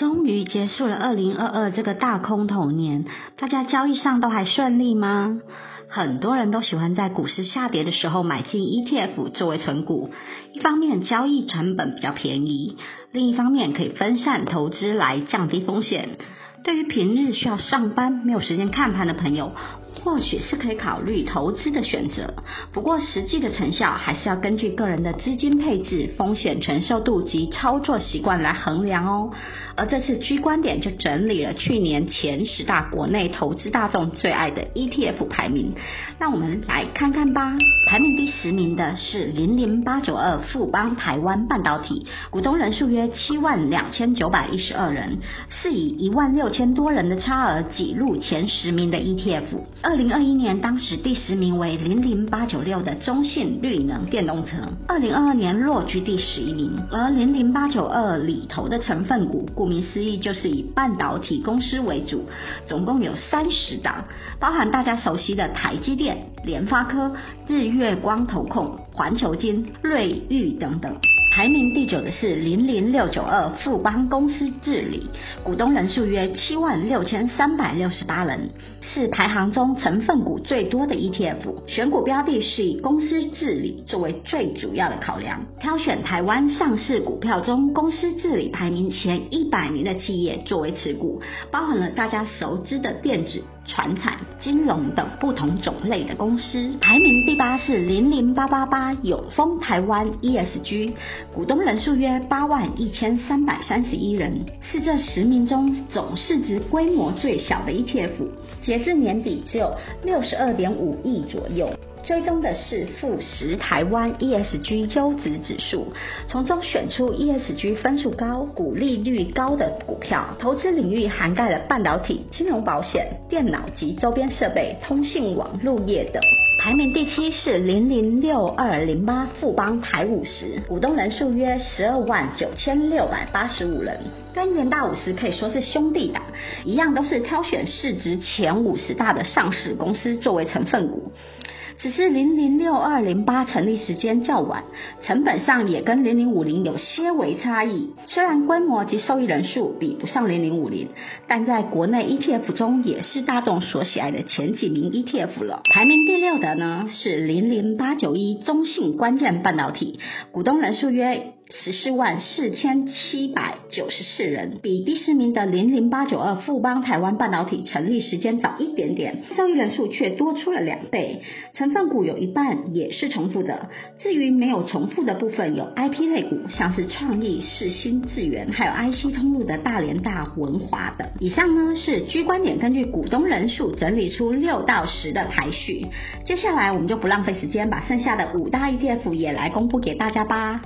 终于结束了二零二二这个大空头年，大家交易上都还顺利吗？很多人都喜欢在股市下跌的时候买进 ETF 作为存股，一方面交易成本比较便宜，另一方面可以分散投资来降低风险。对于平日需要上班没有时间看盘的朋友，或许是可以考虑投资的选择，不过实际的成效还是要根据个人的资金配置、风险承受度及操作习惯来衡量哦。而这次居观点就整理了去年前十大国内投资大众最爱的 ETF 排名，让我们来看看吧。排名第十名的是零零八九二富邦台湾半导体，股东人数约七万两千九百一十二人，是以一万六千多人的差额挤入前十名的 ETF。二零二一年，当时第十名为零零八九六的中信绿能电动车，二零二二年落居第十一名。而零零八九二里头的成分股，顾名思义就是以半导体公司为主，总共有三十档，包含大家熟悉的台积电、联发科、日月光投控、环球金、瑞昱等等。排名第九的是零零六九二富邦公司治理，股东人数约七万六千三百六十八人，是排行中成分股最多的 ETF。选股标的是以公司治理作为最主要的考量，挑选台湾上市股票中公司治理排名前一百名的企业作为持股，包含了大家熟知的电子。船产、金融等不同种类的公司，排名第八是零零八八八永丰台湾 ESG，股东人数约八万一千三百三十一人，是这十名中总市值规模最小的 ETF，截至年底只有六十二点五亿左右。追踪的是富时台湾 ESG 优质指数，从中选出 ESG 分数高、股利率高的股票。投资领域涵盖了半导体、金融保险、电脑及周边设备、通信网络业等。排名第七是零零六二零八富邦台五十，股东人数约十二万九千六百八十五人，跟元大五十可以说是兄弟档，一样都是挑选市值前五十大的上市公司作为成分股。只是零零六二零八成立时间较晚，成本上也跟零零五零有些微差异。虽然规模及受益人数比不上零零五零，但在国内 ETF 中也是大众所喜爱的前几名 ETF 了。排名第六的呢是零零八九一中信关键半导体，股东人数约。十四万四千七百九十四人，比第十名的零零八九二富邦台湾半导体成立时间早一点点，受益人数却多出了两倍。成分股有一半也是重复的，至于没有重复的部分，有 IP 类股，像是创意、世新、智源，还有 IC 通路的大连大、文华等。以上呢是居观点根据股东人数整理出六到十的排序。接下来我们就不浪费时间，把剩下的五大 ETF 也来公布给大家吧。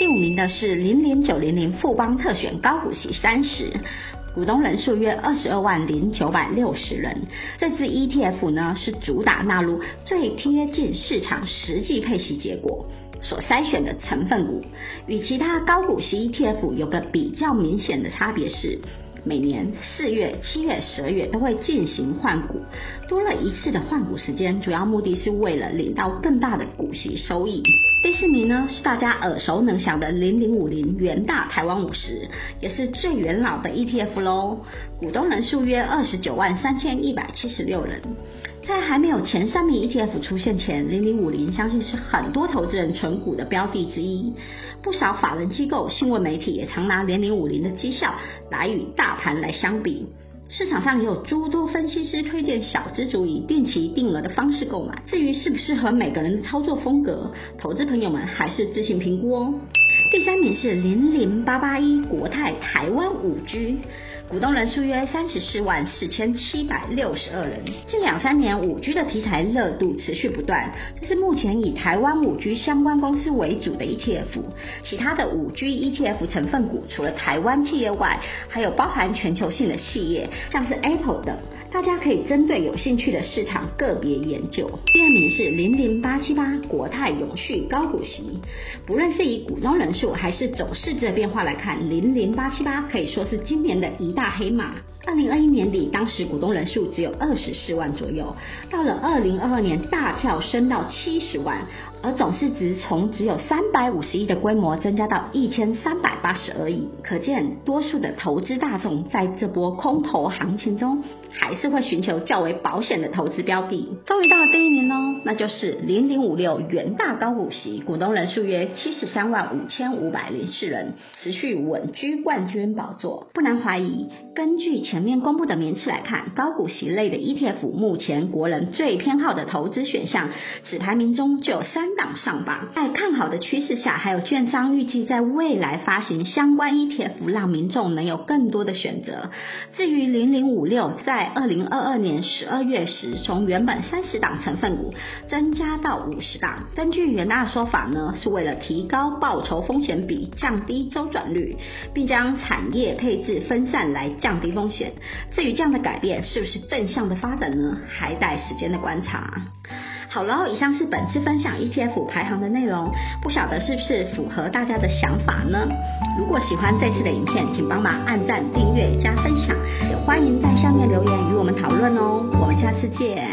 第五名的是零零九零零富邦特选高股息三十，股东人数约二十二万零九百六十人。这支 ETF 呢是主打纳入最贴近市场实际配息结果所筛选的成分股，与其他高股息 ETF 有个比较明显的差别是，每年四月、七月、十二月都会进行换股，多了一次的换股时间，主要目的是为了领到更大的股息收益。第四名呢是大家耳熟能详的零零五零元大台湾五十，也是最元老的 ETF 喽。股东人数约二十九万三千一百七十六人。在还没有前三名 ETF 出现前，零零五零相信是很多投资人存股的标的之一。不少法人机构、新闻媒体也常拿零零五零的绩效来与大盘来相比。市场上也有诸多分析师推荐小资主以定期定额的方式购买。至于适不适合每个人的操作风格，投资朋友们还是自行评估哦。第三名是零零八八一国泰台湾五 G。股东人数约三十四万四千七百六十二人。近两三年，五 G 的题材热度持续不断。这是目前以台湾五 G 相关公司为主的 ETF。其他的五 G ETF 成分股，除了台湾企业外，还有包含全球性的企业，像是 Apple 等。大家可以针对有兴趣的市场个别研究。第二名是零零八七八国泰永续高股息，不论是以股东人数还是总市值的变化来看，零零八七八可以说是今年的一大大黑马。二零二一年底，当时股东人数只有二十四万左右，到了二零二二年大跳升到七十万，而总市值从只有三百五十亿的规模增加到一千三百八十二亿，可见多数的投资大众在这波空头行情中，还是会寻求较为保险的投资标的。终于到了第一年哦，那就是零零五六元大高股息，股东人数约七十三万五千五百零四人，持续稳居冠军宝座。不难怀疑，根据前面公布的名次来看，高股息类的 ETF 目前国人最偏好的投资选项，只排名中就有三档上榜。在看好的趋势下，还有券商预计在未来发行相关 ETF，让民众能有更多的选择。至于零零五六，在二零二二年十二月时，从原本三十档成分股增加到五十档。根据元大的说法呢，是为了提高报酬风险比，降低周转率，并将产业配置分散来降低风险。至于这样的改变是不是正向的发展呢？还待时间的观察。好了，以上是本次分享 ETF 排行的内容，不晓得是不是符合大家的想法呢？如果喜欢这次的影片，请帮忙按赞、订阅、加分享，也欢迎在下面留言与我们讨论哦。我们下次见。